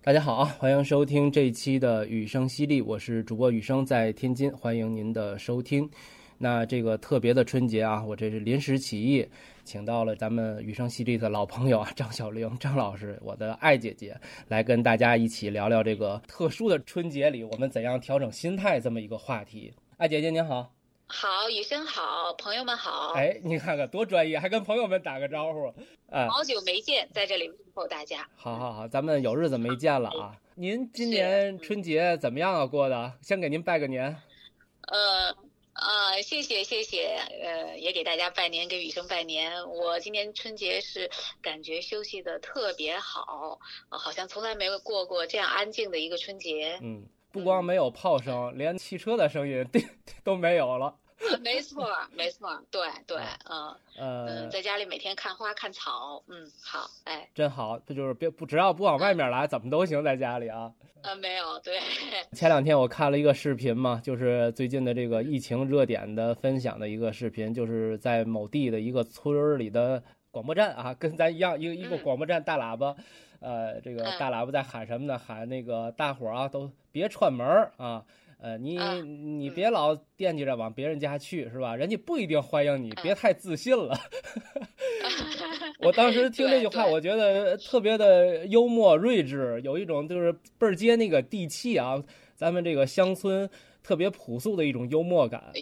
大家好啊，欢迎收听这一期的雨声犀利，我是主播雨声，在天津，欢迎您的收听。那这个特别的春节啊，我这是临时起意，请到了咱们雨声犀利的老朋友啊，张小玲张老师，我的爱姐姐，来跟大家一起聊聊这个特殊的春节里我们怎样调整心态这么一个话题。爱姐姐您好，好，雨生好，朋友们好。哎，你看看多专业，还跟朋友们打个招呼。哎，好久没见，在这里问候大家。好好好，咱们有日子没见了啊。您今年春节怎么样啊？过的？先给您拜个年。呃。呃，谢谢谢谢，呃，也给大家拜年，给雨生拜年。我今年春节是感觉休息的特别好，好像从来没有过过这样安静的一个春节。嗯，不光没有炮声，连汽车的声音都 都没有了。没错，没错，对对，嗯嗯，在家里每天看花看草，嗯，好，哎，真好，这就是别不只要不往外面来，怎么都行，在家里啊。呃，没有，对。前两天我看了一个视频嘛，就是最近的这个疫情热点的分享的一个视频，就是在某地的一个村儿里的广播站啊，跟咱一样，一个一个广播站大喇叭，呃，这个大喇叭在喊什么呢？喊那个大伙儿啊，都别串门儿啊。呃，你你别老惦记着往别人家去，是吧？人家不一定欢迎你，别太自信了。我当时听这句话，我觉得特别的幽默睿智，有一种就是倍儿接那个地气啊，咱们这个乡村特别朴素的一种幽默感。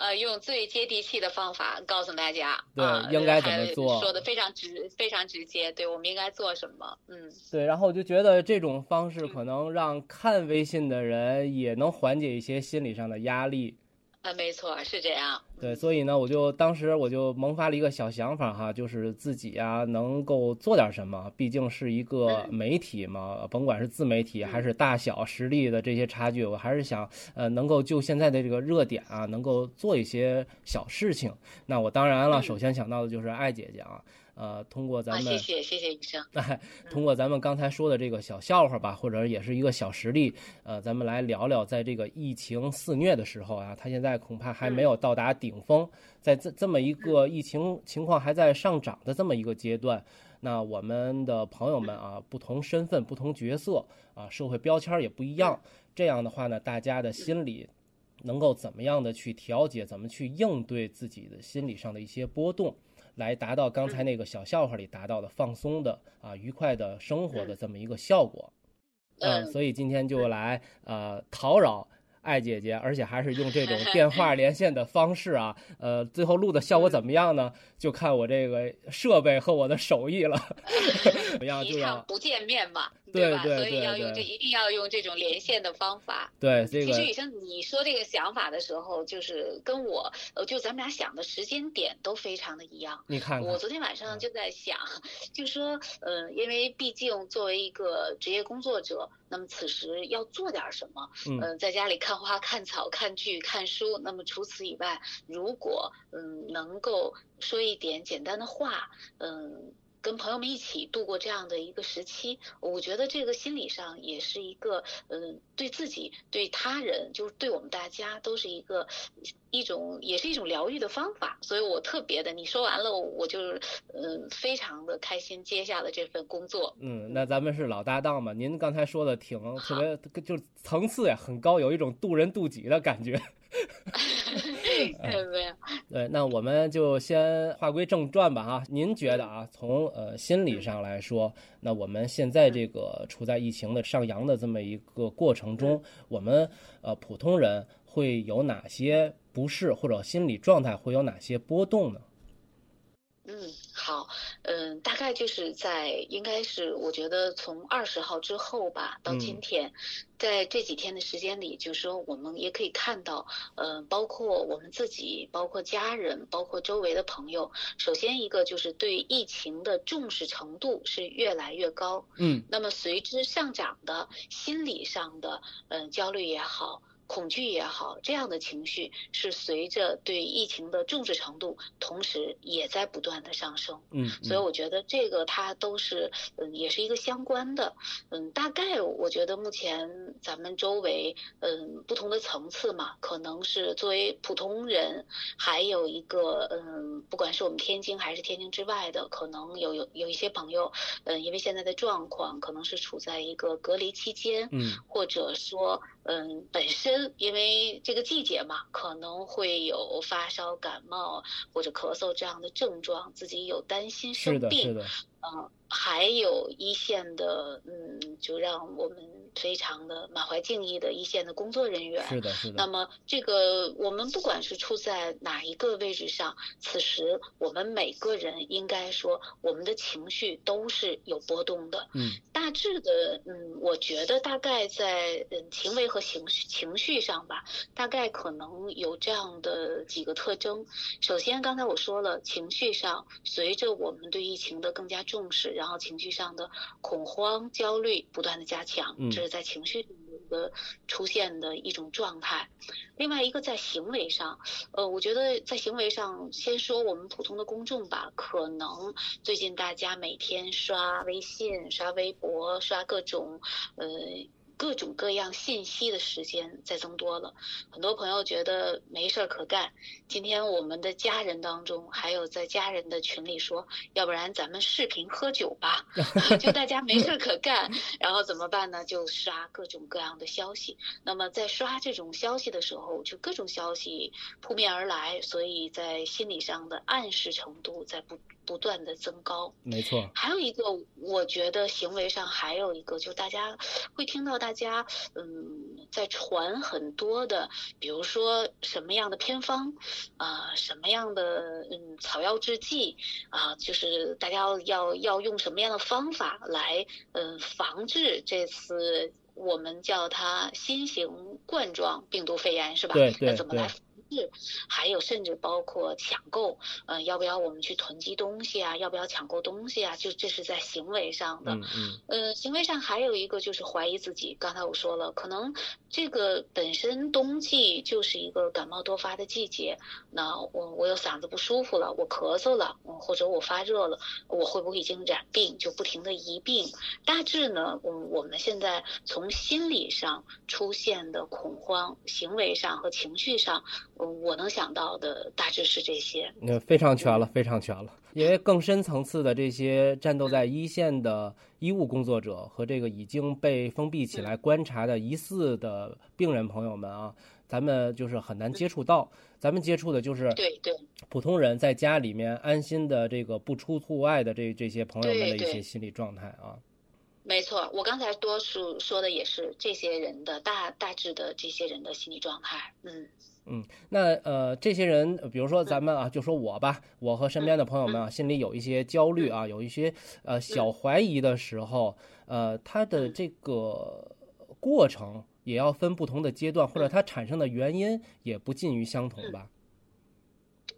呃，用最接地气的方法告诉大家，对，应该怎么做，说的非常直，非常直接。对，我们应该做什么？嗯，对。然后我就觉得这种方式可能让看微信的人也能缓解一些心理上的压力。啊，没错，是这样。对，所以呢，我就当时我就萌发了一个小想法哈，就是自己呀能够做点什么，毕竟是一个媒体嘛，甭管是自媒体还是大小实力的这些差距，我还是想呃能够就现在的这个热点啊，能够做一些小事情。那我当然了，首先想到的就是艾姐姐啊。呃，通过咱们谢谢谢谢医生，哎，通过咱们刚才说的这个小笑话吧，或者也是一个小实例，呃，咱们来聊聊，在这个疫情肆虐的时候啊，它现在恐怕还没有到达顶峰，在这这么一个疫情情况还在上涨的这么一个阶段，那我们的朋友们啊，不同身份、不同角色啊，社会标签也不一样，这样的话呢，大家的心理能够怎么样的去调节，怎么去应对自己的心理上的一些波动。来达到刚才那个小笑话里达到的放松的啊愉快的生活的这么一个效果，嗯，所以今天就来呃讨扰。爱姐姐，而且还是用这种电话连线的方式啊，呃，最后录的效果怎么样呢？就看我这个设备和我的手艺了。怎么样？就要不见面嘛，对吧？所以要用这，一定要用这种连线的方法。对，这个。其实雨生，你说这个想法的时候，就是跟我，呃，就咱们俩想的时间点都非常的一样。你看，我昨天晚上就在想，就说，呃，因为毕竟作为一个职业工作者。那么此时要做点什么？嗯，在家里看花、看草、看剧、看书。那么除此以外，如果嗯能够说一点简单的话，嗯。跟朋友们一起度过这样的一个时期，我觉得这个心理上也是一个，嗯，对自己、对他人，就是对我们大家都是一个一种，也是一种疗愈的方法。所以我特别的，你说完了，我就嗯，非常的开心接下了这份工作。嗯，那咱们是老搭档嘛？您刚才说的挺特别，就层次呀很高，有一种渡人渡己的感觉。没有，对，那我们就先话归正传吧，哈。您觉得啊，从呃心理上来说，那我们现在这个处在疫情的上扬的这么一个过程中，我们呃普通人会有哪些不适，或者心理状态会有哪些波动呢？嗯，好，嗯，大概就是在应该是我觉得从二十号之后吧，到今天，在这几天的时间里，就是说我们也可以看到，嗯，包括我们自己，包括家人，包括周围的朋友，首先一个就是对疫情的重视程度是越来越高，嗯，那么随之上涨的心理上的，嗯，焦虑也好。恐惧也好，这样的情绪是随着对疫情的重视程度，同时也在不断的上升。嗯，所以我觉得这个它都是嗯，也是一个相关的。嗯，大概我觉得目前咱们周围嗯不同的层次嘛，可能是作为普通人，还有一个嗯，不管是我们天津还是天津之外的，可能有有有一些朋友，嗯，因为现在的状况可能是处在一个隔离期间，嗯，或者说。嗯，本身因为这个季节嘛，可能会有发烧、感冒或者咳嗽这样的症状，自己有担心生病。嗯，还有一线的，嗯，就让我们非常的满怀敬意的一线的工作人员。是的，是的。那么，这个我们不管是处在哪一个位置上，此时我们每个人应该说，我们的情绪都是有波动的。嗯。大致的，嗯，我觉得大概在嗯行为和情绪情绪上吧，大概可能有这样的几个特征。首先，刚才我说了，情绪上随着我们对疫情的更加。重视，然后情绪上的恐慌、焦虑不断的加强，这是在情绪的出现的一种状态。另外一个在行为上，呃，我觉得在行为上，先说我们普通的公众吧，可能最近大家每天刷微信、刷微博、刷各种，呃。各种各样信息的时间在增多了，很多朋友觉得没事儿可干。今天我们的家人当中，还有在家人的群里说，要不然咱们视频喝酒吧，就大家没事儿可干，然后怎么办呢？就刷各种各样的消息。那么在刷这种消息的时候，就各种消息扑面而来，所以在心理上的暗示程度在不。不断的增高，没错。还有一个，我觉得行为上还有一个，就大家会听到大家嗯在传很多的，比如说什么样的偏方啊，什么样的嗯草药制剂啊，就是大家要要要用什么样的方法来嗯防治这次我们叫它新型冠状病毒肺炎是吧？对对对。是，还有甚至包括抢购，嗯，要不要我们去囤积东西啊？要不要抢购东西啊？就这是在行为上的，嗯嗯，呃，行为上还有一个就是怀疑自己。刚才我说了，可能这个本身冬季就是一个感冒多发的季节，那我我有嗓子不舒服了，我咳嗽了，或者我发热了，我会不会已经染病？就不停的疑病。大致呢，我，我们现在从心理上出现的恐慌，行为上和情绪上。我能想到的大致是这些，那非常全了，非常全了。因为更深层次的这些战斗在一线的医务工作者和这个已经被封闭起来观察的疑似的病人朋友们啊，咱们就是很难接触到。咱们接触的就是对对普通人在家里面安心的这个不出户外的这这些朋友们的一些心理状态啊。没错，我刚才多数说的也是这些人的大大致的这些人的心理状态。嗯嗯，那呃，这些人，比如说咱们啊，就说我吧，我和身边的朋友们啊，心里有一些焦虑啊，有一些呃小怀疑的时候，呃，他的这个过程也要分不同的阶段，或者它产生的原因也不尽于相同吧。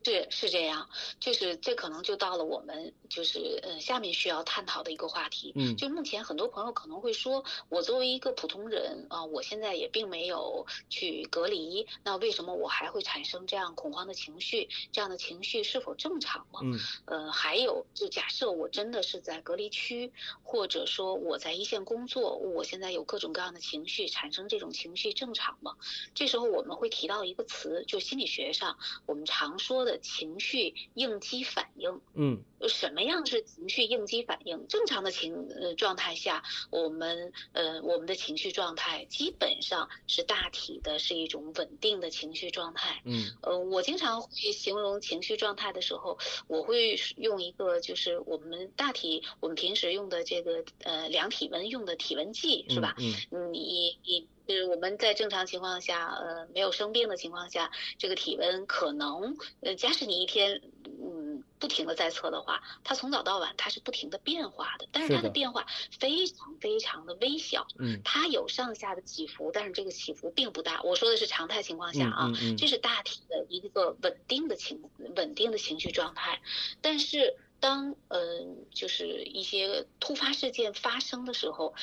是是这样，就是这可能就到了我们就是呃下面需要探讨的一个话题。嗯，就目前很多朋友可能会说，我作为一个普通人啊，我现在也并没有去隔离，那为什么我还会产生这样恐慌的情绪？这样的情绪是否正常吗？嗯，呃，还有就假设我真的是在隔离区，或者说我在一线工作，我现在有各种各样的情绪，产生这种情绪正常吗？这时候我们会提到一个词，就心理学上我们常说的。情绪应激反应，嗯，什么样是情绪应激反应？正常的情呃状态下，我们呃我们的情绪状态基本上是大体的是一种稳定的情绪状态，嗯，呃，我经常会形容情绪状态的时候，我会用一个就是我们大体我们平时用的这个呃量体温用的体温计是吧？嗯，你你。就是我们在正常情况下，呃，没有生病的情况下，这个体温可能，呃，假使你一天，嗯，不停的在测的话，它从早到晚它是不停的变化的，但是它的变化非常非常的微小，嗯，它有上下的起伏，但是这个起伏并不大。我说的是常态情况下啊，这是大体的一个稳定的情稳定的情绪状态，但是当嗯，就是一些突发事件发生的时候。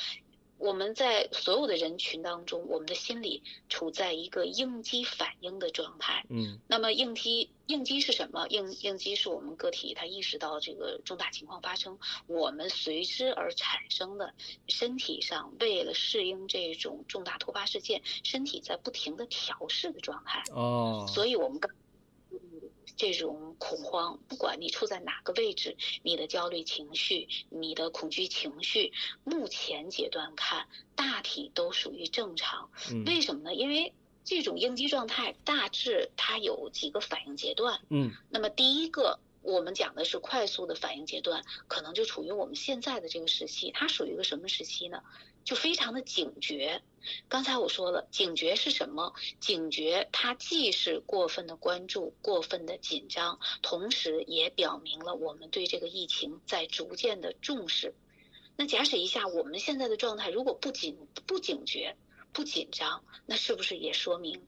我们在所有的人群当中，我们的心理处在一个应激反应的状态。嗯，那么应激应激是什么？应应激是我们个体他意识到这个重大情况发生，我们随之而产生的身体上为了适应这种重大突发事件，身体在不停的调试的状态。哦，所以我们刚。这种恐慌，不管你处在哪个位置，你的焦虑情绪、你的恐惧情绪，目前阶段看大体都属于正常。为什么呢？因为这种应激状态大致它有几个反应阶段。嗯，那么第一个。我们讲的是快速的反应阶段，可能就处于我们现在的这个时期。它属于一个什么时期呢？就非常的警觉。刚才我说了，警觉是什么？警觉它既是过分的关注、过分的紧张，同时也表明了我们对这个疫情在逐渐的重视。那假使一下，我们现在的状态如果不警不警觉、不紧张，那是不是也说明？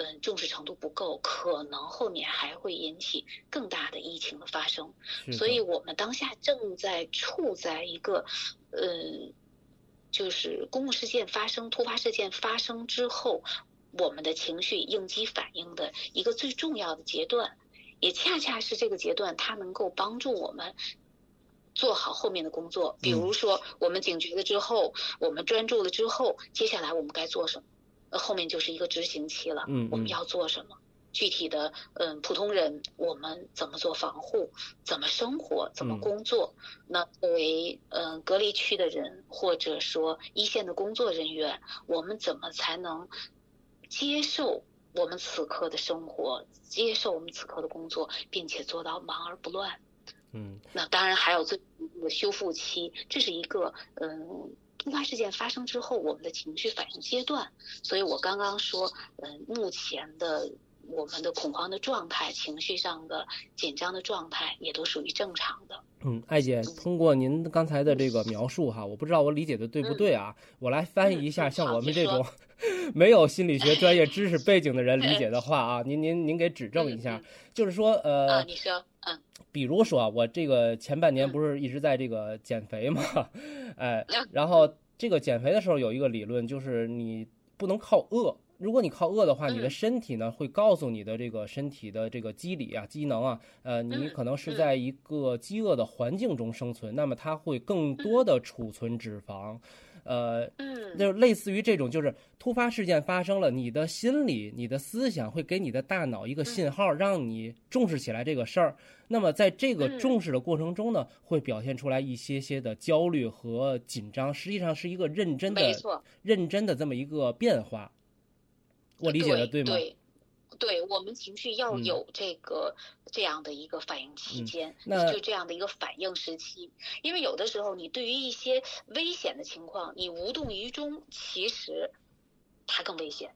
嗯，重视程度不够，可能后面还会引起更大的疫情的发生。所以我们当下正在处在一个，呃，就是公共事件发生、突发事件发生之后，我们的情绪应激反应的一个最重要的阶段，也恰恰是这个阶段，它能够帮助我们做好后面的工作。比如说，我们警觉了之后，我们专注了之后，接下来我们该做什么？后面就是一个执行期了，嗯，我们要做什么？具体的，嗯，普通人我们怎么做防护？怎么生活？怎么工作？那作为嗯隔离区的人，或者说一线的工作人员，我们怎么才能接受我们此刻的生活，接受我们此刻的工作，并且做到忙而不乱？嗯，那当然还有最一个修复期，这是一个嗯。突发事件发生之后，我们的情绪反应阶段，所以我刚刚说，嗯，目前的我们的恐慌的状态、情绪上的紧张的状态，也都属于正常的。嗯，艾姐，通过您刚才的这个描述哈，我不知道我理解的对不对啊？我来翻译一下，像我们这种 没有心理学专业知识背景的人理解的话啊，您您您给指正一下，就是说，呃，你说，嗯，比如说我这个前半年不是一直在这个减肥嘛，哎，然后这个减肥的时候有一个理论，就是你不能靠饿。如果你靠饿的话，你的身体呢会告诉你的这个身体的这个机理啊、机能啊，呃，你可能是在一个饥饿的环境中生存，那么它会更多的储存脂肪，呃，就类似于这种，就是突发事件发生了，你的心理、你的思想会给你的大脑一个信号，让你重视起来这个事儿。那么在这个重视的过程中呢，会表现出来一些些的焦虑和紧张，实际上是一个认真的、认真的这么一个变化。我理解的对吗？对，对我们情绪要有这个这样的一个反应期间，就这样的一个反应时期。因为有的时候，你对于一些危险的情况，你无动于衷，其实它更危险。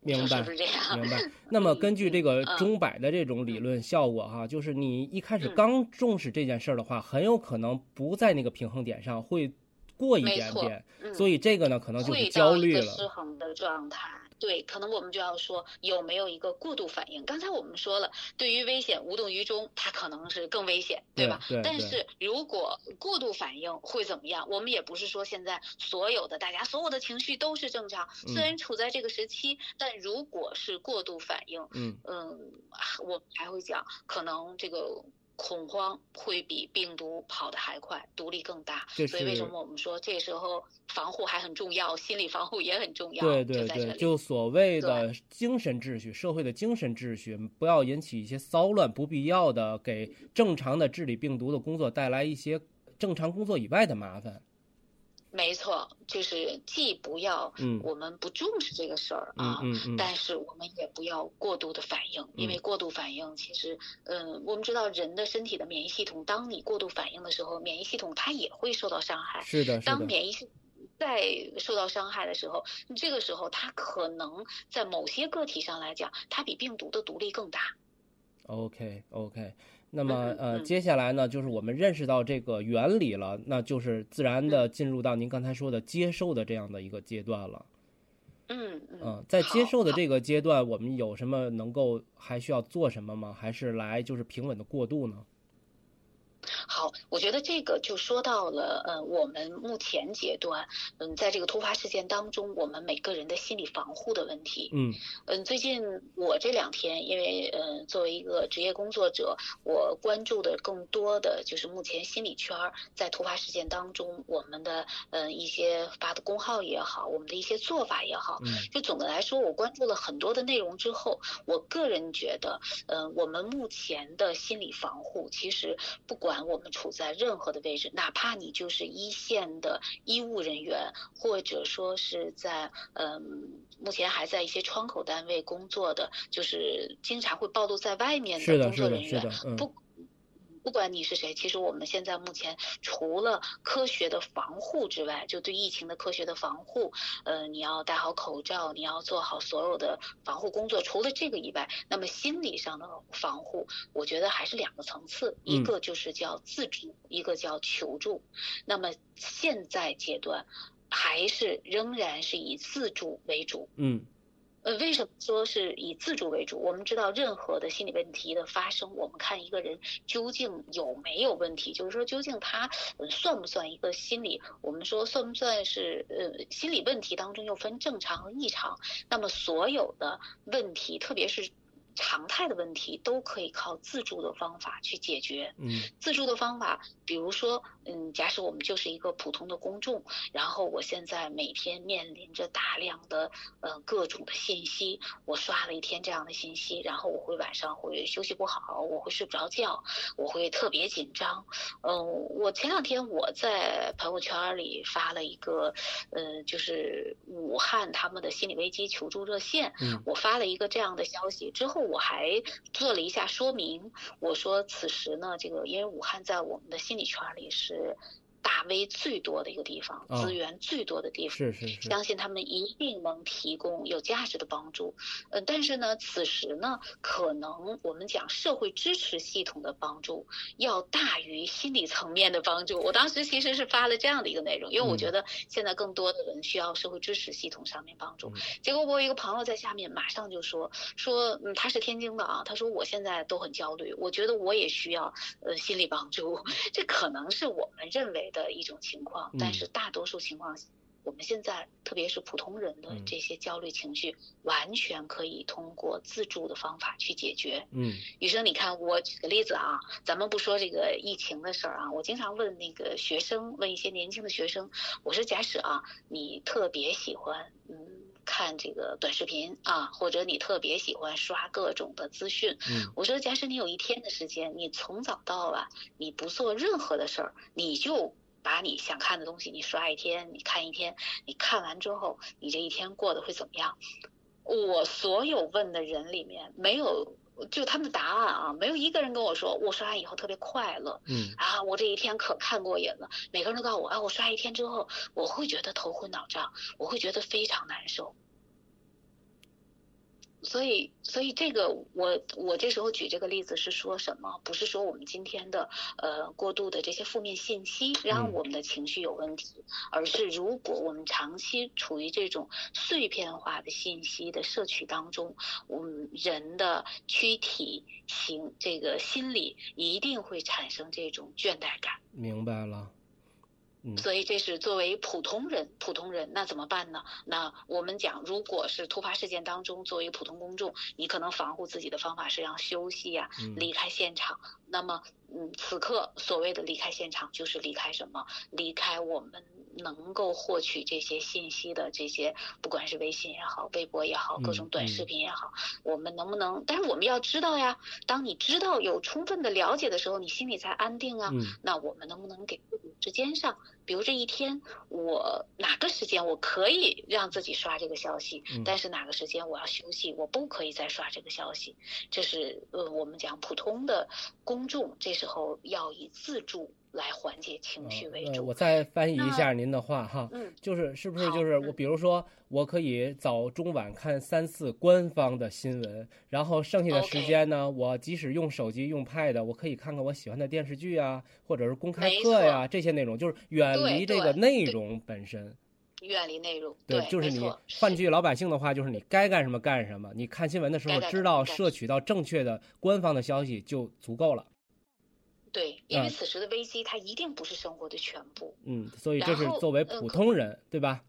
明白，是这样。明白。那么根据这个钟摆的这种理论效果哈，就是你一开始刚重视这件事儿的话，很有可能不在那个平衡点上，会过一点点。所以这个呢，可能就是焦虑了。失衡的状态。对，可能我们就要说有没有一个过度反应。刚才我们说了，对于危险无动于衷，它可能是更危险，对吧？但是如果过度反应会怎么样？我们也不是说现在所有的大家所有的情绪都是正常，虽然处在这个时期，但如果是过度反应，嗯嗯，我还会讲，可能这个。恐慌会比病毒跑得还快，毒力更大。所以为什么我们说这时候防护还很重要，心理防护也很重要。对对对，就所谓的精神秩序，社会的精神秩序，不要引起一些骚乱，不必要的给正常的治理病毒的工作带来一些正常工作以外的麻烦。没错，就是既不要我们不重视这个事儿啊，但是我们也不要过度的反应，因为过度反应其实，嗯，我们知道人的身体的免疫系统，当你过度反应的时候，免疫系统它也会受到伤害。是的，当免疫系在受到伤害的时候，这个时候它可能在某些个体上来讲，它比病毒的毒力更大。OK，OK。那么，呃，接下来呢，就是我们认识到这个原理了，那就是自然的进入到您刚才说的接受的这样的一个阶段了。嗯嗯，在接受的这个阶段，我们有什么能够还需要做什么吗？还是来就是平稳的过渡呢？好，我觉得这个就说到了，呃，我们目前阶段，嗯，在这个突发事件当中，我们每个人的心理防护的问题。嗯嗯，最近我这两天，因为呃，作为一个职业工作者，我关注的更多的就是目前心理圈儿在突发事件当中，我们的呃一些发的公号也好，我们的一些做法也好，嗯，就总的来说，我关注了很多的内容之后，我个人觉得，呃，我们目前的心理防护，其实不管我。我们处在任何的位置，哪怕你就是一线的医务人员，或者说是在嗯，目前还在一些窗口单位工作的，就是经常会暴露在外面的工作人员，不。不管你是谁，其实我们现在目前除了科学的防护之外，就对疫情的科学的防护，呃，你要戴好口罩，你要做好所有的防护工作。除了这个以外，那么心理上的防护，我觉得还是两个层次，一个就是叫自助，一个叫求助。那么现在阶段，还是仍然是以自助为主。嗯。呃，为什么说是以自主为主？我们知道，任何的心理问题的发生，我们看一个人究竟有没有问题，就是说，究竟他算不算一个心理？我们说算不算是呃心理问题当中又分正常和异常？那么所有的问题，特别是。常态的问题都可以靠自助的方法去解决。嗯，自助的方法，比如说，嗯，假使我们就是一个普通的公众，然后我现在每天面临着大量的呃各种的信息，我刷了一天这样的信息，然后我会晚上会休息不好，我会睡不着觉，我会特别紧张。嗯，我前两天我在朋友圈里发了一个，呃，就是武汉他们的心理危机求助热线，嗯，我发了一个这样的消息之后。我还做了一下说明，我说此时呢，这个因为武汉在我们的心理圈里是。大 V 最多的一个地方，资源最多的地方，是是是，相信他们一定能提供有价值的帮助。呃，但是呢，此时呢，可能我们讲社会支持系统的帮助要大于心理层面的帮助。我当时其实是发了这样的一个内容，因为我觉得现在更多的人需要社会支持系统上面帮助。结果我有一个朋友在下面马上就说说，嗯，他是天津的啊，他说我现在都很焦虑，我觉得我也需要呃心理帮助。这可能是我们认为。的一种情况，但是大多数情况，我们现在特别是普通人的这些焦虑情绪，完全可以通过自助的方法去解决。嗯，雨生，你看，我举个例子啊，咱们不说这个疫情的事儿啊，我经常问那个学生，问一些年轻的学生，我说，假使啊，你特别喜欢嗯看这个短视频啊，或者你特别喜欢刷各种的资讯，嗯，我说，假使你有一天的时间，你从早到晚你不做任何的事儿，你就把你想看的东西，你刷一天，你看一天，你看完之后，你这一天过得会怎么样？我所有问的人里面，没有就他们的答案啊，没有一个人跟我说我刷完以后特别快乐，嗯啊，我这一天可看过瘾了。每个人都告诉我，啊，我刷一天之后，我会觉得头昏脑胀，我会觉得非常难受。所以，所以这个我我这时候举这个例子是说什么？不是说我们今天的呃过度的这些负面信息让我们的情绪有问题，而是如果我们长期处于这种碎片化的信息的摄取当中，我们人的躯体形这个心理一定会产生这种倦怠感。明白了。所以这是作为普通人，普通人那怎么办呢？那我们讲，如果是突发事件当中，作为普通公众，你可能防护自己的方法是让休息呀，离开现场。那么，嗯，此刻所谓的离开现场，就是离开什么？离开我们能够获取这些信息的这些，不管是微信也好，微博也好，各种短视频也好，我们能不能？但是我们要知道呀，当你知道有充分的了解的时候，你心里才安定啊。那我们能不能给时间上？比如这一天，我哪个时间我可以让自己刷这个消息，但是哪个时间我要休息，我不可以再刷这个消息。这是呃，我们讲普通的公众，这时候要以自助来缓解情绪为主。我再翻译一下您的话哈，嗯，就是是不是就是我，比如说我可以早中晚看三次官方的新闻，然后剩下的时间呢，我即使用手机用 Pad，我可以看看我喜欢的电视剧啊，或者是公开课呀这些内容，就是远。离这个内容本身，远离内容，对，就是你换句老百姓的话，就是你该干什么干什么。你看新闻的时候，知道摄取到正确的官方的消息就足够了。对，因为此时的危机它一定不是生活的全部。嗯，所以这是作为普通人，对吧？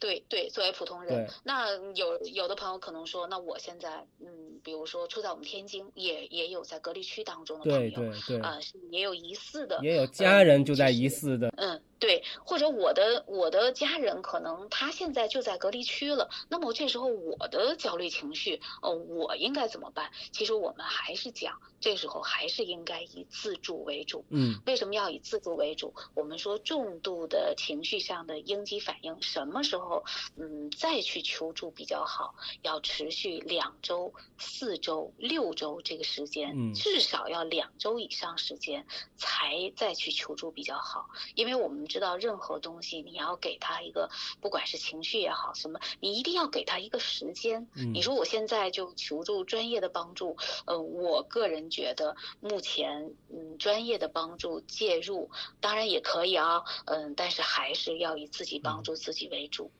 对对，作为普通人，那有有的朋友可能说，那我现在，嗯，比如说住在我们天津，也也有在隔离区当中的朋友，对对对，啊，也有疑似的，也有家人就在疑似的，嗯。对，或者我的我的家人可能他现在就在隔离区了，那么这时候我的焦虑情绪，哦，我应该怎么办？其实我们还是讲，这时候还是应该以自助为主。嗯，为什么要以自助为主？我们说重度的情绪上的应激反应，什么时候嗯再去求助比较好？要持续两周、四周、六周这个时间，至少要两周以上时间才再去求助比较好，因为我们。知道任何东西，你要给他一个，不管是情绪也好，什么，你一定要给他一个时间。你说我现在就求助专业的帮助，呃，我个人觉得目前，嗯，专业的帮助介入当然也可以啊，嗯，但是还是要以自己帮助自己为主，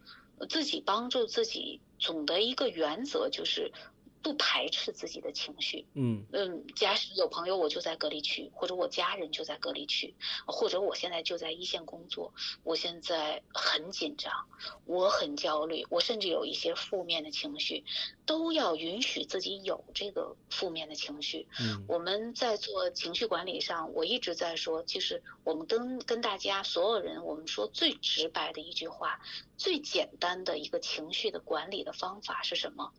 自己帮助自己，总的一个原则就是。不排斥自己的情绪，嗯嗯，假使有朋友我就在隔离区，或者我家人就在隔离区，或者我现在就在一线工作，我现在很紧张，我很焦虑，我甚至有一些负面的情绪，都要允许自己有这个负面的情绪。嗯，我们在做情绪管理上，我一直在说，其实我们跟跟大家所有人，我们说最直白的一句话，最简单的一个情绪的管理的方法是什么？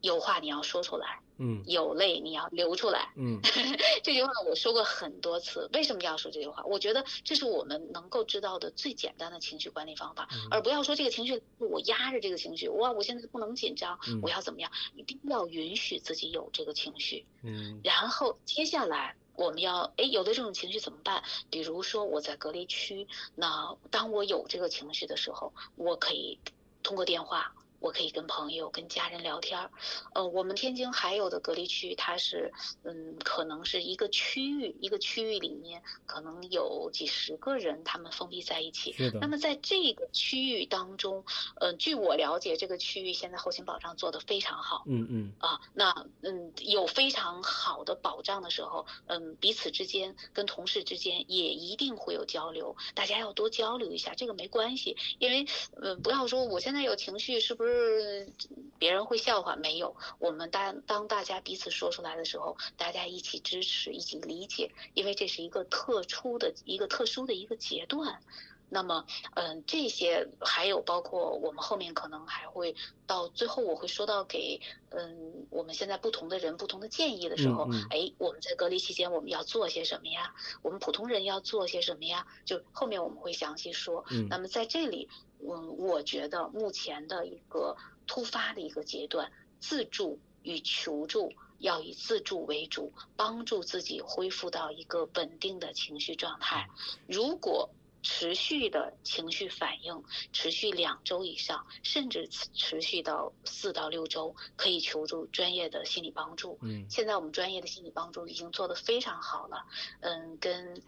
有话你要说出来，嗯，有泪你要流出来，嗯，这句话我说过很多次。为什么要说这句话？我觉得这是我们能够知道的最简单的情绪管理方法，而不要说这个情绪我压着这个情绪，哇，我现在不能紧张，我要怎么样？一定要允许自己有这个情绪，嗯，然后接下来我们要，哎，有的这种情绪怎么办？比如说我在隔离区，那当我有这个情绪的时候，我可以通过电话。我可以跟朋友、跟家人聊天儿，呃，我们天津还有的隔离区，它是，嗯，可能是一个区域，一个区域里面可能有几十个人，他们封闭在一起。那么在这个区域当中，呃，据我了解，这个区域现在后勤保障做得非常好。嗯嗯。啊，那嗯，有非常好的保障的时候，嗯，彼此之间跟同事之间也一定会有交流，大家要多交流一下，这个没关系，因为，嗯，不要说我现在有情绪，是不是？是别人会笑话，没有。我们当当大家彼此说出来的时候，大家一起支持，一起理解，因为这是一个特殊的一个特殊的一个阶段。那么，嗯，这些还有包括我们后面可能还会到最后，我会说到给嗯我们现在不同的人不同的建议的时候，哎，我们在隔离期间我们要做些什么呀？我们普通人要做些什么呀？就后面我们会详细说。那么在这里。嗯，我觉得目前的一个突发的一个阶段，自助与求助要以自助为主，帮助自己恢复到一个稳定的情绪状态。如果持续的情绪反应持续两周以上，甚至持续到四到六周，可以求助专业的心理帮助。嗯，现在我们专业的心理帮助已经做得非常好了。嗯，跟。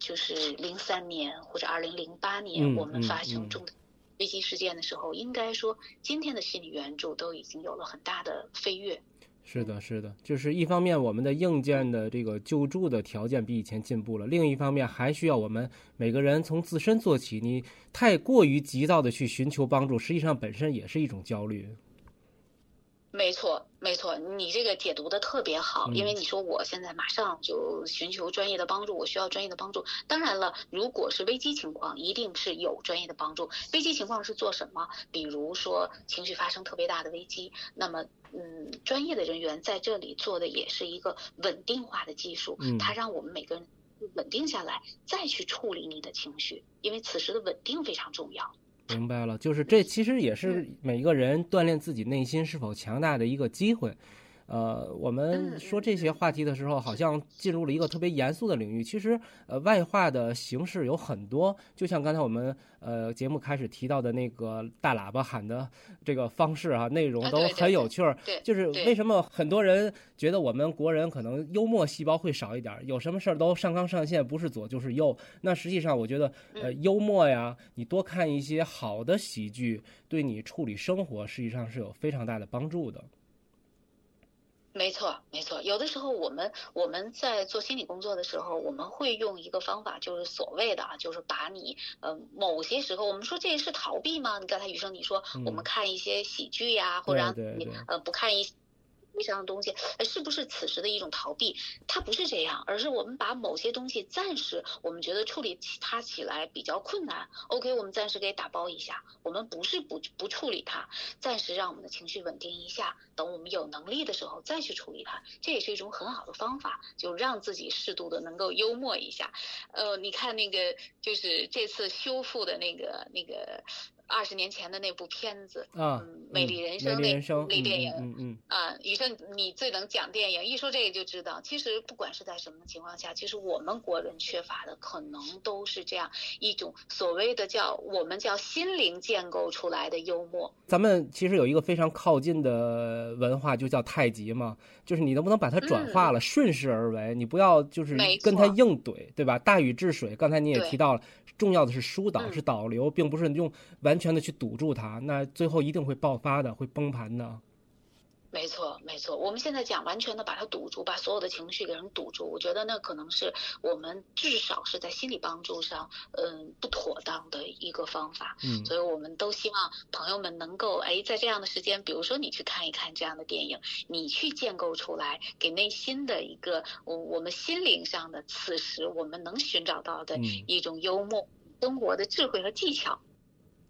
就是零三年或者二零零八年，我们发生重危机事件的时候，应该说今天的心理援助都已经有了很大的飞跃。是的，是的，就是一方面我们的硬件的这个救助的条件比以前进步了，另一方面还需要我们每个人从自身做起。你太过于急躁的去寻求帮助，实际上本身也是一种焦虑。没错，没错，你这个解读的特别好，因为你说我现在马上就寻求专业的帮助，我需要专业的帮助。当然了，如果是危机情况，一定是有专业的帮助。危机情况是做什么？比如说情绪发生特别大的危机，那么嗯，专业的人员在这里做的也是一个稳定化的技术，它让我们每个人稳定下来，再去处理你的情绪，因为此时的稳定非常重要。明白了，就是这其实也是每一个人锻炼自己内心是否强大的一个机会。呃，我们说这些话题的时候，好像进入了一个特别严肃的领域。其实，呃，外化的形式有很多，就像刚才我们呃节目开始提到的那个大喇叭喊的这个方式啊，内容都很有趣儿。就是为什么很多人觉得我们国人可能幽默细胞会少一点，有什么事儿都上纲上线，不是左就是右。那实际上，我觉得呃，幽默呀，你多看一些好的喜剧，对你处理生活实际上是有非常大的帮助的。没错，没错。有的时候我们我们在做心理工作的时候，我们会用一个方法，就是所谓的啊，就是把你呃某些时候，我们说这是逃避吗？你刚才雨生你说我们看一些喜剧呀，或者你呃不看一。悲伤的东西，是不是此时的一种逃避？它不是这样，而是我们把某些东西暂时，我们觉得处理它起来比较困难。OK，我们暂时给打包一下。我们不是不不处理它，暂时让我们的情绪稳定一下，等我们有能力的时候再去处理它。这也是一种很好的方法，就让自己适度的能够幽默一下。呃，你看那个，就是这次修复的那个那个。二十年前的那部片子啊，美丽人生那那电影，嗯嗯啊，雨生你最能讲电影，一说这个就知道，其实不管是在什么情况下，其实我们国人缺乏的可能都是这样一种所谓的叫我们叫心灵建构出来的幽默。咱们其实有一个非常靠近的文化，就叫太极嘛，就是你能不能把它转化了，顺势而为，你不要就是跟他硬怼，对吧？大禹治水，刚才你也提到了。重要的是疏导，是导流，并不是用完全的去堵住它，那最后一定会爆发的，会崩盘的。没错，没错。我们现在讲完全的把它堵住，把所有的情绪给人堵住，我觉得那可能是我们至少是在心理帮助上，嗯，不妥当的一个方法。嗯，所以我们都希望朋友们能够，哎，在这样的时间，比如说你去看一看这样的电影，你去建构出来，给内心的一个，我我们心灵上的，此时我们能寻找到的一种幽默、生活的智慧和技巧。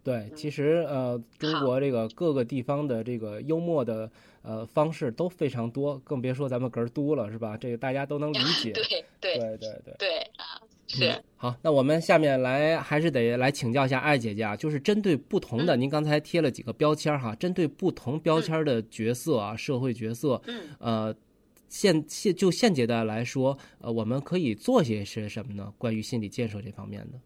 对，其实呃，中国这个各个地方的这个幽默的呃方式都非常多，更别说咱们哏儿都了，是吧？这个大家都能理解。对对对对对对啊，是。好，那我们下面来还是得来请教一下艾姐姐啊，就是针对不同的，您刚才贴了几个标签哈，针对不同标签的角色啊，社会角色，嗯，呃，现现就现阶段来说，呃，我们可以做些些什么呢？关于心理建设这方面的。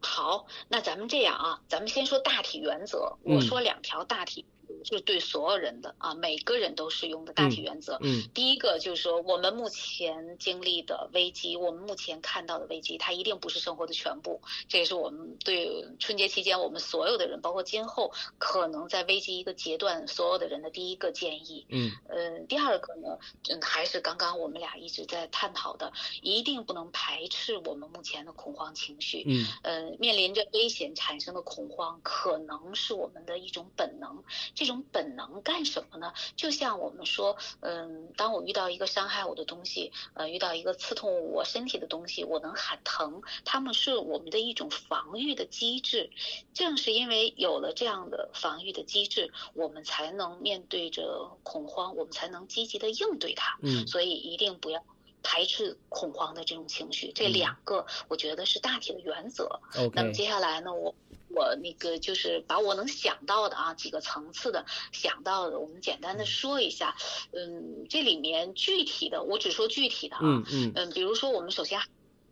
好，那咱们这样啊，咱们先说大体原则。我说两条大体。是对所有人的啊，每个人都适用的大体原则。嗯，第一个就是说，我们目前经历的危机，我们目前看到的危机，它一定不是生活的全部。这也是我们对春节期间我们所有的人，包括今后可能在危机一个阶段所有的人的第一个建议。嗯，呃，第二个呢，嗯，还是刚刚我们俩一直在探讨的，一定不能排斥我们目前的恐慌情绪。嗯，呃，面临着危险产生的恐慌，可能是我们的一种本能。这种本能干什么呢？就像我们说，嗯，当我遇到一个伤害我的东西，呃，遇到一个刺痛我身体的东西，我能喊疼，他们是我们的一种防御的机制。正是因为有了这样的防御的机制，我们才能面对着恐慌，我们才能积极的应对它。嗯，所以一定不要排斥恐慌的这种情绪。这两个，我觉得是大体的原则。那么接下来呢，我。我那个就是把我能想到的啊几个层次的想到的，我们简单的说一下。嗯，这里面具体的我只说具体的啊。嗯嗯。嗯，比如说我们首先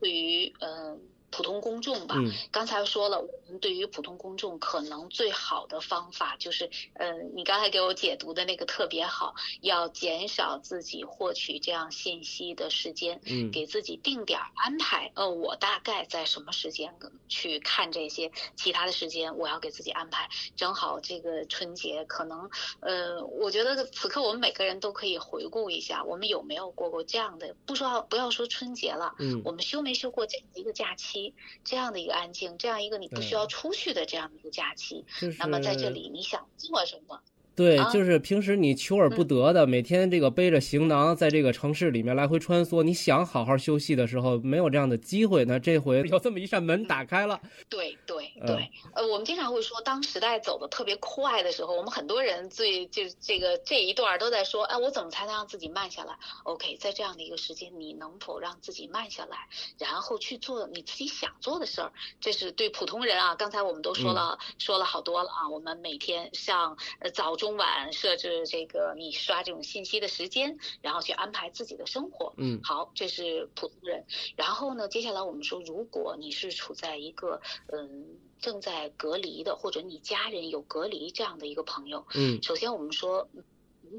对于嗯。普通公众吧，刚才说了，我们对于普通公众可能最好的方法就是，嗯，你刚才给我解读的那个特别好，要减少自己获取这样信息的时间，嗯，给自己定点安排，呃，我大概在什么时间去看这些，其他的时间我要给自己安排，正好这个春节可能，呃，我觉得此刻我们每个人都可以回顾一下，我们有没有过过这样的，不说不要说春节了，嗯，我们休没休过这样一个假期？这样的一个安静，这样一个你不需要出去的这样的一个假期，那么在这里你想做什么？对，就是平时你求而不得的，每天这个背着行囊在这个城市里面来回穿梭，你想好好休息的时候，没有这样的机会。那这回有这么一扇门打开了。对对对，呃，我们经常会说，当时代走的特别快的时候，我们很多人最就这个这一段都在说，哎，我怎么才能让自己慢下来？OK，在这样的一个时间，你能否让自己慢下来，然后去做你自己想做的事儿？这是对普通人啊。刚才我们都说了说了好多了啊。我们每天上呃早中。中晚设置这个你刷这种信息的时间，然后去安排自己的生活。嗯，好，这是普通人。然后呢，接下来我们说，如果你是处在一个嗯正在隔离的，或者你家人有隔离这样的一个朋友，嗯，首先我们说。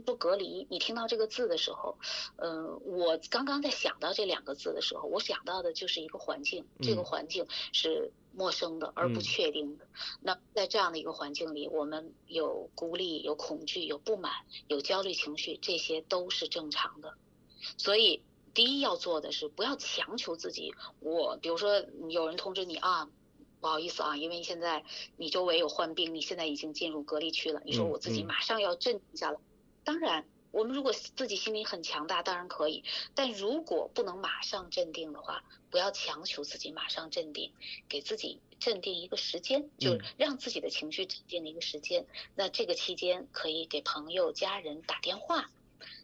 不隔离，你听到这个字的时候，嗯，我刚刚在想到这两个字的时候，我想到的就是一个环境，这个环境是陌生的，而不确定的。那在这样的一个环境里，我们有孤立、有恐惧、有不满、有焦虑情绪，这些都是正常的。所以，第一要做的是不要强求自己。我比如说，有人通知你啊，不好意思啊，因为现在你周围有患病，你现在已经进入隔离区了。你说我自己马上要镇定下来，当然。我们如果自己心里很强大，当然可以；但如果不能马上镇定的话，不要强求自己马上镇定，给自己镇定一个时间，就让自己的情绪镇定的一个时间。那这个期间可以给朋友、家人打电话，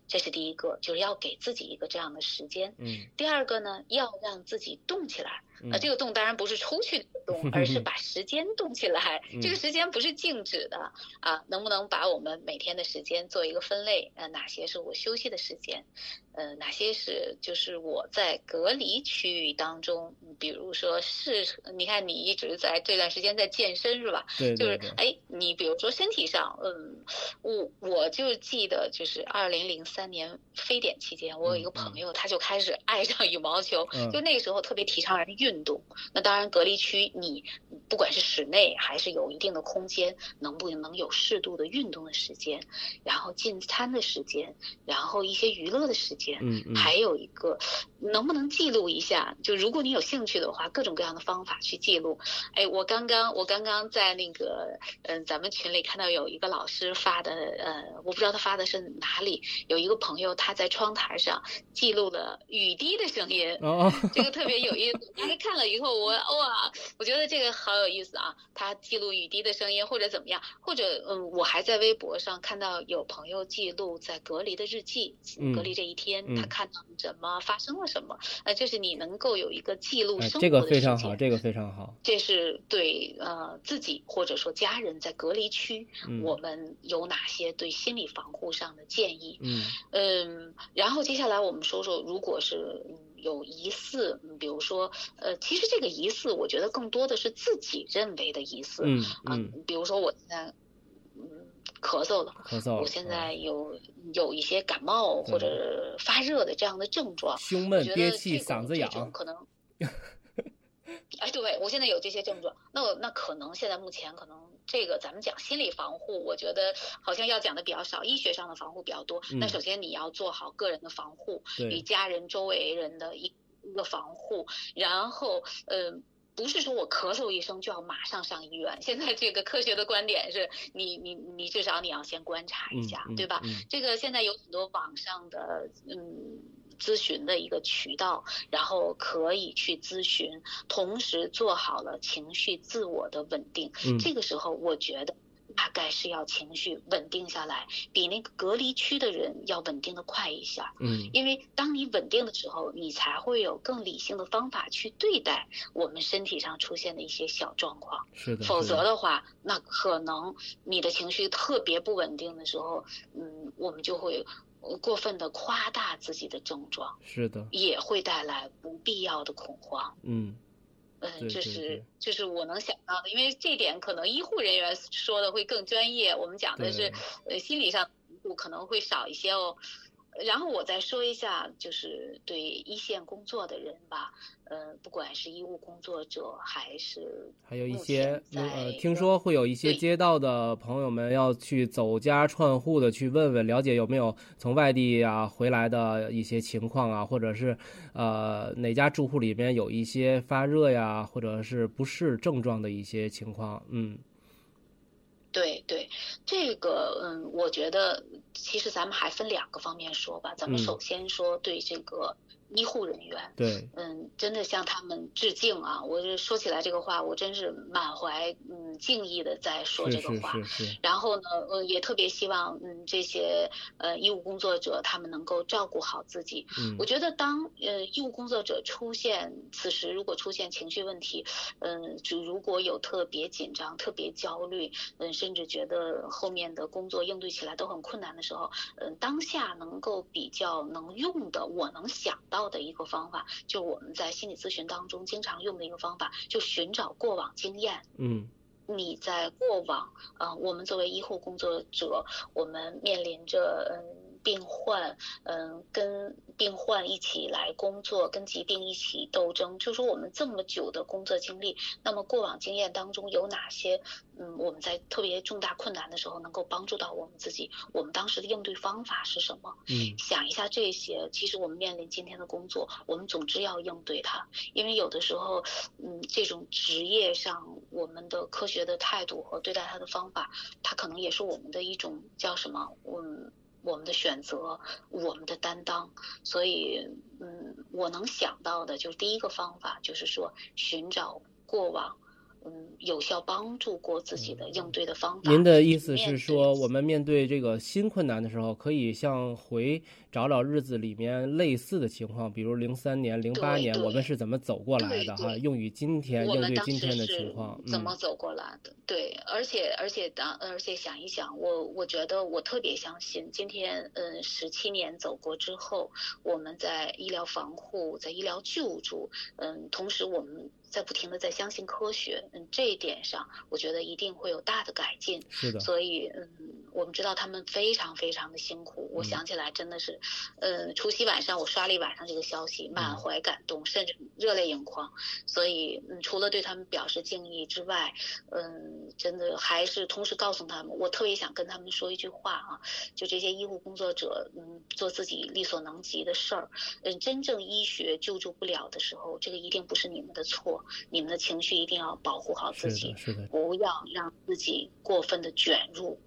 这是第一个，就是要给自己一个这样的时间。嗯。第二个呢，要让自己动起来。那，这个动当然不是出去动，而是把时间动起来。这个时间不是静止的啊，能不能把我们每天的时间做一个分类？呃，哪些是我休息的时间？呃，哪些是就是我在隔离区域当中？比如说是，你看你一直在这段时间在健身是吧？对，就是哎，你比如说身体上，嗯，我我就记得就是二零零三年非典期间，我有一个朋友，他就开始爱上羽毛球，就那个时候特别提倡人运。运动，那当然，隔离区你不管是室内还是有一定的空间，能不能有适度的运动的时间，然后进餐的时间，然后一些娱乐的时间，嗯嗯，还有一个能不能记录一下？就如果你有兴趣的话，各种各样的方法去记录。哎，我刚刚我刚刚在那个嗯咱们群里看到有一个老师发的，呃，我不知道他发的是哪里，有一个朋友他在窗台上记录了雨滴的声音，哦，这个特别有意思。看了以后，我哇，我觉得这个好有意思啊！他记录雨滴的声音，或者怎么样，或者嗯，我还在微博上看到有朋友记录在隔离的日记，隔离这一天他看到什么，发生了什么，呃，就是你能够有一个记录生活的这个非常好，这个非常好。这是对呃自己或者说家人在隔离区，我们有哪些对心理防护上的建议？嗯嗯，然后接下来我们说说，如果是。有疑似，比如说，呃，其实这个疑似，我觉得更多的是自己认为的疑似。嗯嗯。比如说我现在，嗯，咳嗽了。咳嗽。我现在有有一些感冒或者发热的这样的症状。胸闷、憋气、嗓子痒。可能。哎，对，我现在有这些症状。那我那可能现在目前可能这个咱们讲心理防护，我觉得好像要讲的比较少，医学上的防护比较多。那首先你要做好个人的防护，与家人周围人的一一个防护。然后，呃，不是说我咳嗽一声就要马上上医院。现在这个科学的观点是你你你至少你要先观察一下，对吧？这个现在有很多网上的嗯。咨询的一个渠道，然后可以去咨询，同时做好了情绪自我的稳定。嗯，这个时候我觉得大概是要情绪稳定下来，比那个隔离区的人要稳定的快一下。嗯，因为当你稳定的时候，你才会有更理性的方法去对待我们身体上出现的一些小状况。是的，否则的话，那可能你的情绪特别不稳定的时候，嗯，我们就会。过分的夸大自己的症状，是的，也会带来不必要的恐慌。嗯，嗯，这是这是我能想到的，因为这点可能医护人员说的会更专业，我们讲的是呃心理上可能会少一些哦。然后我再说一下，就是对一线工作的人吧，呃，不管是医务工作者还是还有一些呃，听说会有一些街道的朋友们要去走家串户的去问问，了解有没有从外地啊回来的一些情况啊，或者是呃哪家住户里边有一些发热呀，或者是不适症状的一些情况，嗯。对对，这个嗯，我觉得其实咱们还分两个方面说吧。咱们首先说对这个。医护人员，对，嗯，真的向他们致敬啊！我这说起来这个话，我真是满怀嗯敬意的在说这个话。是是是。然后呢，呃，也特别希望嗯这些呃医务工作者他们能够照顾好自己。嗯。我觉得当呃医务工作者出现此时如果出现情绪问题，嗯，就如果有特别紧张、特别焦虑，嗯，甚至觉得后面的工作应对起来都很困难的时候，嗯，当下能够比较能用的，我能想到。的一个方法，就我们在心理咨询当中经常用的一个方法，就寻找过往经验。嗯，你在过往，呃，我们作为医护工作者，我们面临着嗯病患，嗯，跟病患一起来工作，跟疾病一起斗争。就说我们这么久的工作经历，那么过往经验当中有哪些，嗯，我们在特别重大困难的时候能够帮助到我们自己？我们当时的应对方法是什么？嗯，想一下这些，其实我们面临今天的工作，我们总之要应对它，因为有的时候，嗯，这种职业上我们的科学的态度和对待它的方法，它可能也是我们的一种叫什么？嗯，我们的选择，我们的担当。所以，嗯，我能想到的就是第一个方法，就是说寻找过往。嗯，有效帮助过自己的应对的方法。您的意思是说，我们面对这个新困难的时候，可以像回找找日子里面类似的情况，比如零三年、零八年，我们是怎么走过来的哈？用于今天应对今天的情况，怎么走过来的？对，而且而且当而且想一想，我我觉得我特别相信，今天嗯，十七年走过之后，我们在医疗防护、在医疗救助，嗯，同时我们。在不停的在相信科学，嗯，这一点上，我觉得一定会有大的改进。是的，所以，嗯，我们知道他们非常非常的辛苦。我想起来真的是，呃，除夕晚上我刷了一晚上这个消息，满怀感动，甚至热泪盈眶。所以，嗯，除了对他们表示敬意之外，嗯，真的还是同时告诉他们，我特别想跟他们说一句话啊，就这些医护工作者，嗯，做自己力所能及的事儿，嗯，真正医学救助不了的时候，这个一定不是你们的错。你们的情绪一定要保护好自己，是的，不要让自己过分的卷入。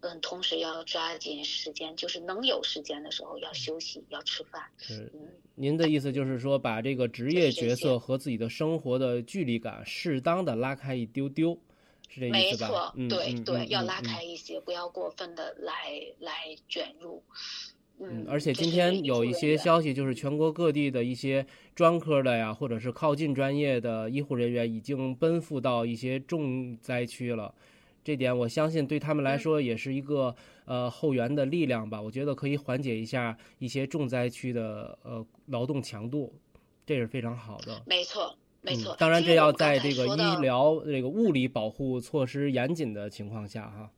嗯，同时要抓紧时间，就是能有时间的时候要休息，要吃饭。是，您的意思就是说，把这个职业角色和自己的生活的距离感适当的拉开一丢丢，是这意思吧？没错，对对，要拉开一些，不要过分的来来卷入。嗯，而且今天有一些消息，就是全国各地的一些专科的呀，或者是靠近专业的医护人员已经奔赴到一些重灾区了。这点我相信对他们来说也是一个呃后援的力量吧。我觉得可以缓解一下一些重灾区的呃劳动强度，这是非常好的。没错，没错。当然，这要在这个医疗这个物理保护措施严谨的情况下哈。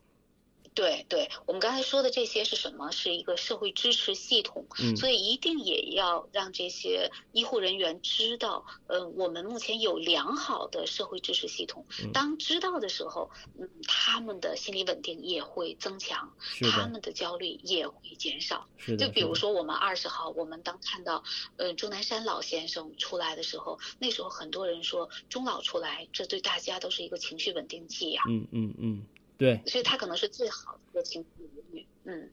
对对，我们刚才说的这些是什么？是一个社会支持系统，所以一定也要让这些医护人员知道，呃，我们目前有良好的社会支持系统。当知道的时候，嗯，他们的心理稳定也会增强，他们的焦虑也会减少。就比如说，我们二十号，我们当看到，呃，钟南山老先生出来的时候，那时候很多人说，钟老出来，这对大家都是一个情绪稳定剂呀。嗯嗯嗯。对，所以他可能是最好的一个情绪语。嗯，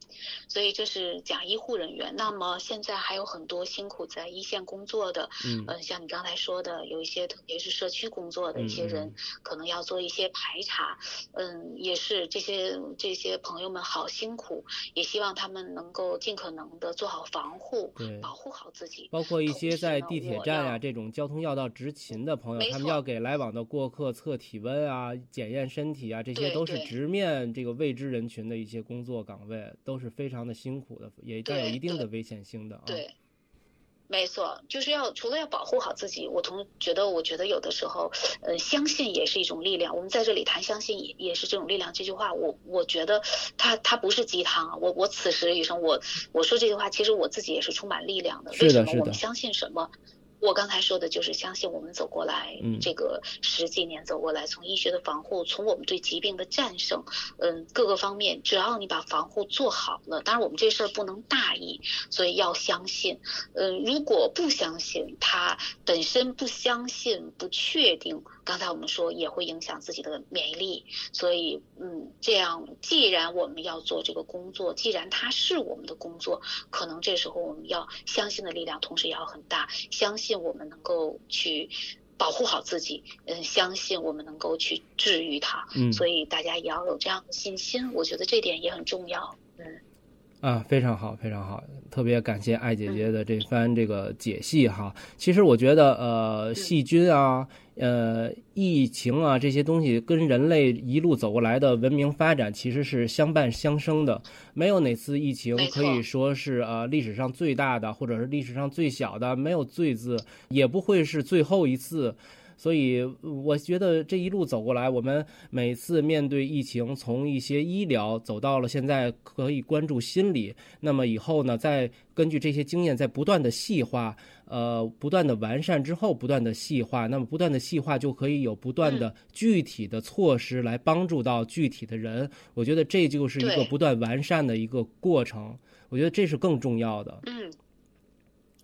所以这是讲医护人员。那么现在还有很多辛苦在一线工作的，嗯，像你刚才说的，有一些特别是社区工作的一些人，可能要做一些排查。嗯，也是这些这些朋友们好辛苦，也希望他们能够尽可能的做好防护，保护好自己。包括一些在地铁站啊这种交通要道执勤的朋友，他们要给来往的过客测体温啊、检验身体啊，这些都是直面这个未知人群的一些工作岗位。都是非常的辛苦的，也带有一定的危险性的啊。对，没错，就是要除了要保护好自己，我同觉得，我觉得有的时候，呃，相信也是一种力量。我们在这里谈相信，也也是这种力量。这句话，我我觉得，它它不是鸡汤啊。我我此时医生，我我说这句话，其实我自己也是充满力量的。为什么我们相信什么？我刚才说的就是相信我们走过来，这个十几年走过来，从医学的防护，从我们对疾病的战胜，嗯，各个方面，只要你把防护做好了，当然我们这事儿不能大意，所以要相信。嗯，如果不相信，他本身不相信、不确定，刚才我们说也会影响自己的免疫力。所以，嗯，这样既然我们要做这个工作，既然它是我们的工作，可能这时候我们要相信的力量，同时也要很大，相信。我们能够去保护好自己，嗯，相信我们能够去治愈它，嗯，所以大家也要有这样的信心，我觉得这点也很重要，嗯，啊，非常好，非常好，特别感谢艾姐姐的这番这个解析哈。其实我觉得，呃，细菌啊。呃，疫情啊，这些东西跟人类一路走过来的文明发展其实是相伴相生的。没有哪次疫情可以说是呃历史上最大的，或者是历史上最小的，没有“最”字，也不会是最后一次。所以我觉得这一路走过来，我们每次面对疫情，从一些医疗走到了现在可以关注心理，那么以后呢，再根据这些经验，在不断的细化，呃，不断的完善之后，不断的细化，那么不断的细化就可以有不断的具体的措施来帮助到具体的人。我觉得这就是一个不断完善的一个过程。我觉得这是更重要的。嗯。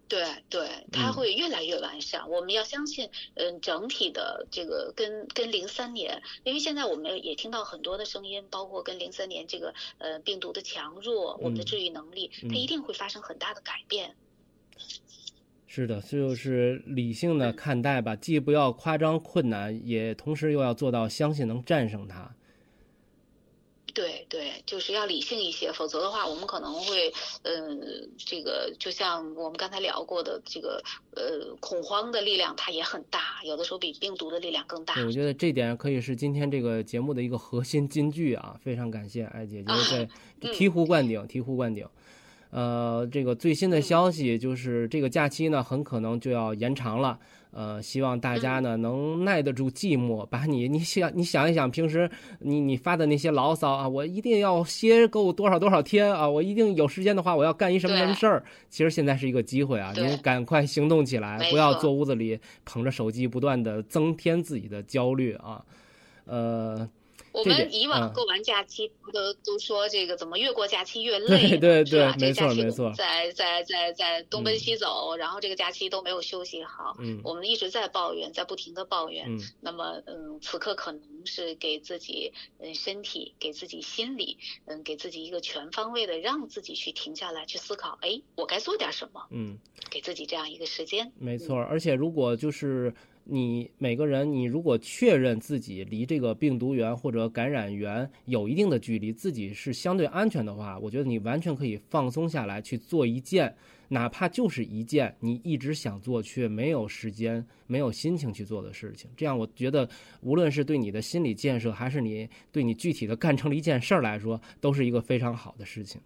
对对，它会越来越完善。我们要相信，嗯，整体的这个跟跟零三年，因为现在我们也听到很多的声音，包括跟零三年这个呃病毒的强弱，我们的治愈能力，它一定会发生很大的改变。是的，就是理性的看待吧，既不要夸张困难，也同时又要做到相信能战胜它。对对，就是要理性一些，否则的话，我们可能会，嗯，这个就像我们刚才聊过的，这个呃，恐慌的力量它也很大，有的时候比病毒的力量更大。我觉得这点可以是今天这个节目的一个核心金句啊，非常感谢艾姐姐在醍醐灌顶，醍醐灌顶。呃，这个最新的消息就是这个假期呢，很可能就要延长了。呃，希望大家呢能耐得住寂寞，把你你想你想一想，平时你你发的那些牢骚啊，我一定要歇够多少多少天啊，我一定有时间的话，我要干一什么什么事儿。其实现在是一个机会啊，您赶快行动起来，不要坐屋子里捧着手机，不断的增添自己的焦虑啊，呃。我们以往过完假期都都说这个怎么越过假期越累，对对对，没错没错，在在在在东奔西走，然后这个假期都没有休息好，嗯，我们一直在抱怨，在不停的抱怨，嗯，那么嗯，此刻可能是给自己嗯身体，给自己心理，嗯，给自己一个全方位的让自己去停下来去思考，哎，我该做点什么，嗯，给自己这样一个时间，没。错，而且如果就是。你每个人，你如果确认自己离这个病毒源或者感染源有一定的距离，自己是相对安全的话，我觉得你完全可以放松下来去做一件，哪怕就是一件你一直想做却没有时间、没有心情去做的事情。这样，我觉得无论是对你的心理建设，还是你对你具体的干成了一件事儿来说，都是一个非常好的事情。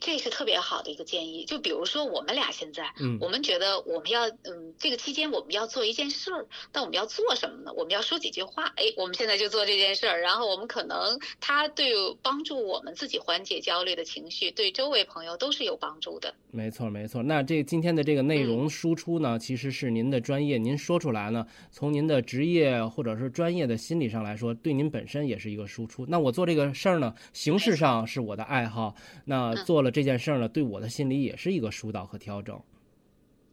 这是特别好的一个建议，就比如说我们俩现在，嗯，我们觉得我们要，嗯，这个期间我们要做一件事儿，但我们要做什么呢？我们要说几句话，哎，我们现在就做这件事儿，然后我们可能它对帮助我们自己缓解焦虑的情绪，对周围朋友都是有帮助的。没错，没错。那这今天的这个内容输出呢，其实是您的专业，您说出来呢，从您的职业或者是专业的心理上来说，对您本身也是一个输出。那我做这个事儿呢，形式上是我的爱好，那做了。这件事儿呢，对我的心理也是一个疏导和调整。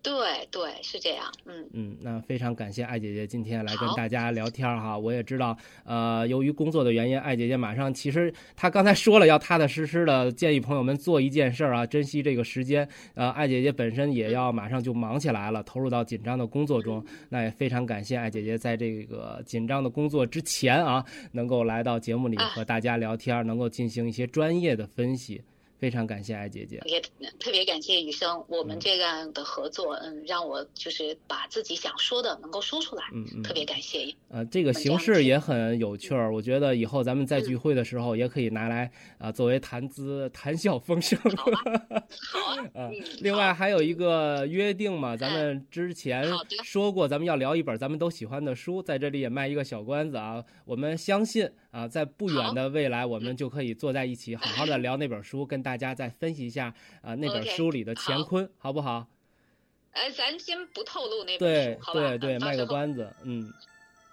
对对，是这样。嗯嗯，那非常感谢艾姐姐今天来跟大家聊天哈。我也知道，呃，由于工作的原因，艾姐姐马上其实她刚才说了要踏踏实实的建议朋友们做一件事儿啊，珍惜这个时间。呃，艾姐姐本身也要马上就忙起来了，投入到紧张的工作中。那也非常感谢艾姐姐在这个紧张的工作之前啊，能够来到节目里和大家聊天，能够进行一些专业的分析。非常感谢艾姐姐，也特别感谢雨生，我们这样的合作，嗯，让我就是把自己想说的能够说出来，嗯嗯，特别感谢。呃，这个形式也很有趣儿，我觉得以后咱们在聚会的时候也可以拿来啊作为谈资，谈笑风生。好啊，另外还有一个约定嘛，咱们之前说过，咱们要聊一本咱们都喜欢的书，在这里也卖一个小关子啊，我们相信。啊，在不远的未来，我们就可以坐在一起，好好的聊那本书，跟大家再分析一下啊那本书里的乾坤，好不好？哎，咱先不透露那本书，对对对，卖个关子，嗯。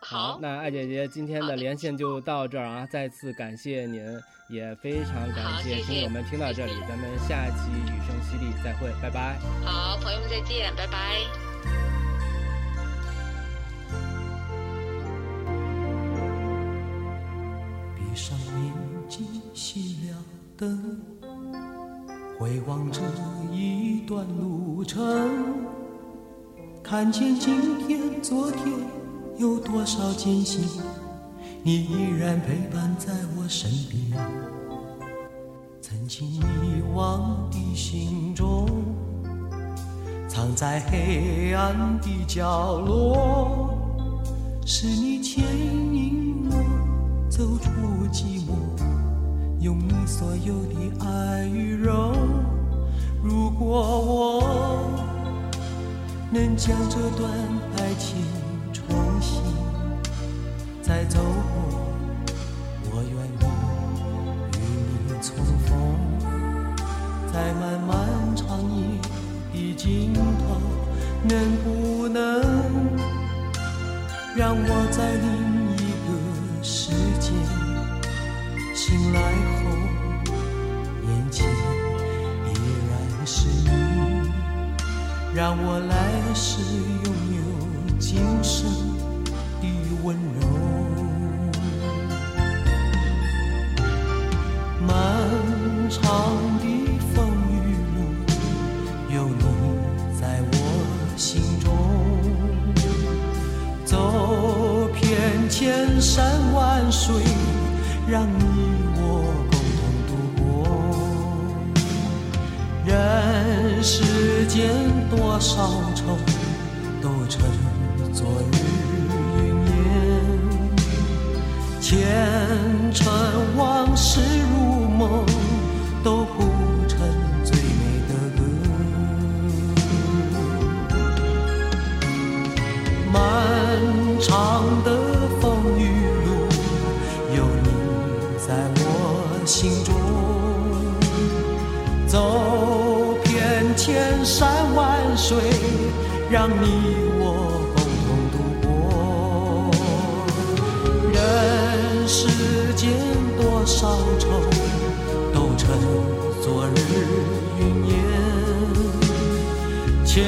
好，那艾姐姐今天的连线就到这儿啊，再次感谢您，也非常感谢听友们听到这里，咱们下期雨声淅沥再会，拜拜。好，朋友们再见，拜拜。回望这一段路程，看见今天、昨天有多少艰辛，你依然陪伴在我身边。曾经遗忘的心中，藏在黑暗的角落，是你牵引我。走出寂寞，用你所有的爱与柔。如果我能将这段爱情。重新再走过，我愿意与你重逢，在漫漫长夜的尽头，能不能让我在另醒来后，眼前依然是你，让我来世拥有今生的温柔。漫长的风雨路，有你在我心中。走遍千山万水，让你我共同度过。人世间多少愁，都成昨日云烟。前尘往事如梦，都谱成最美的歌。漫长的让你我共同度过。人世间多少愁，都成昨日云烟。前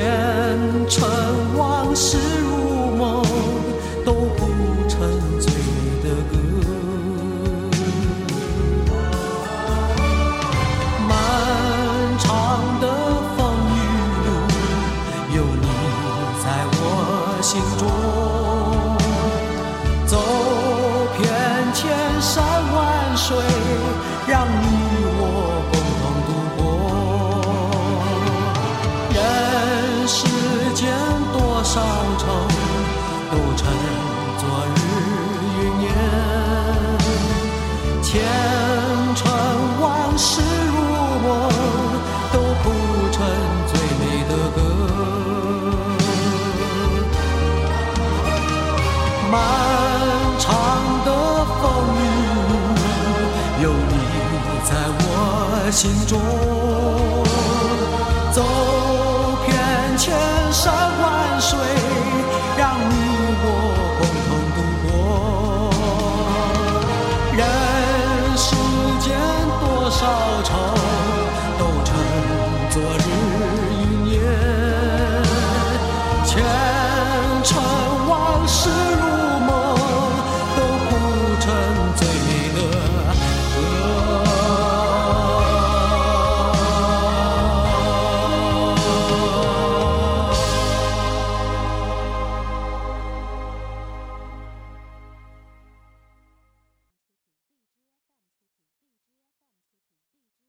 心中。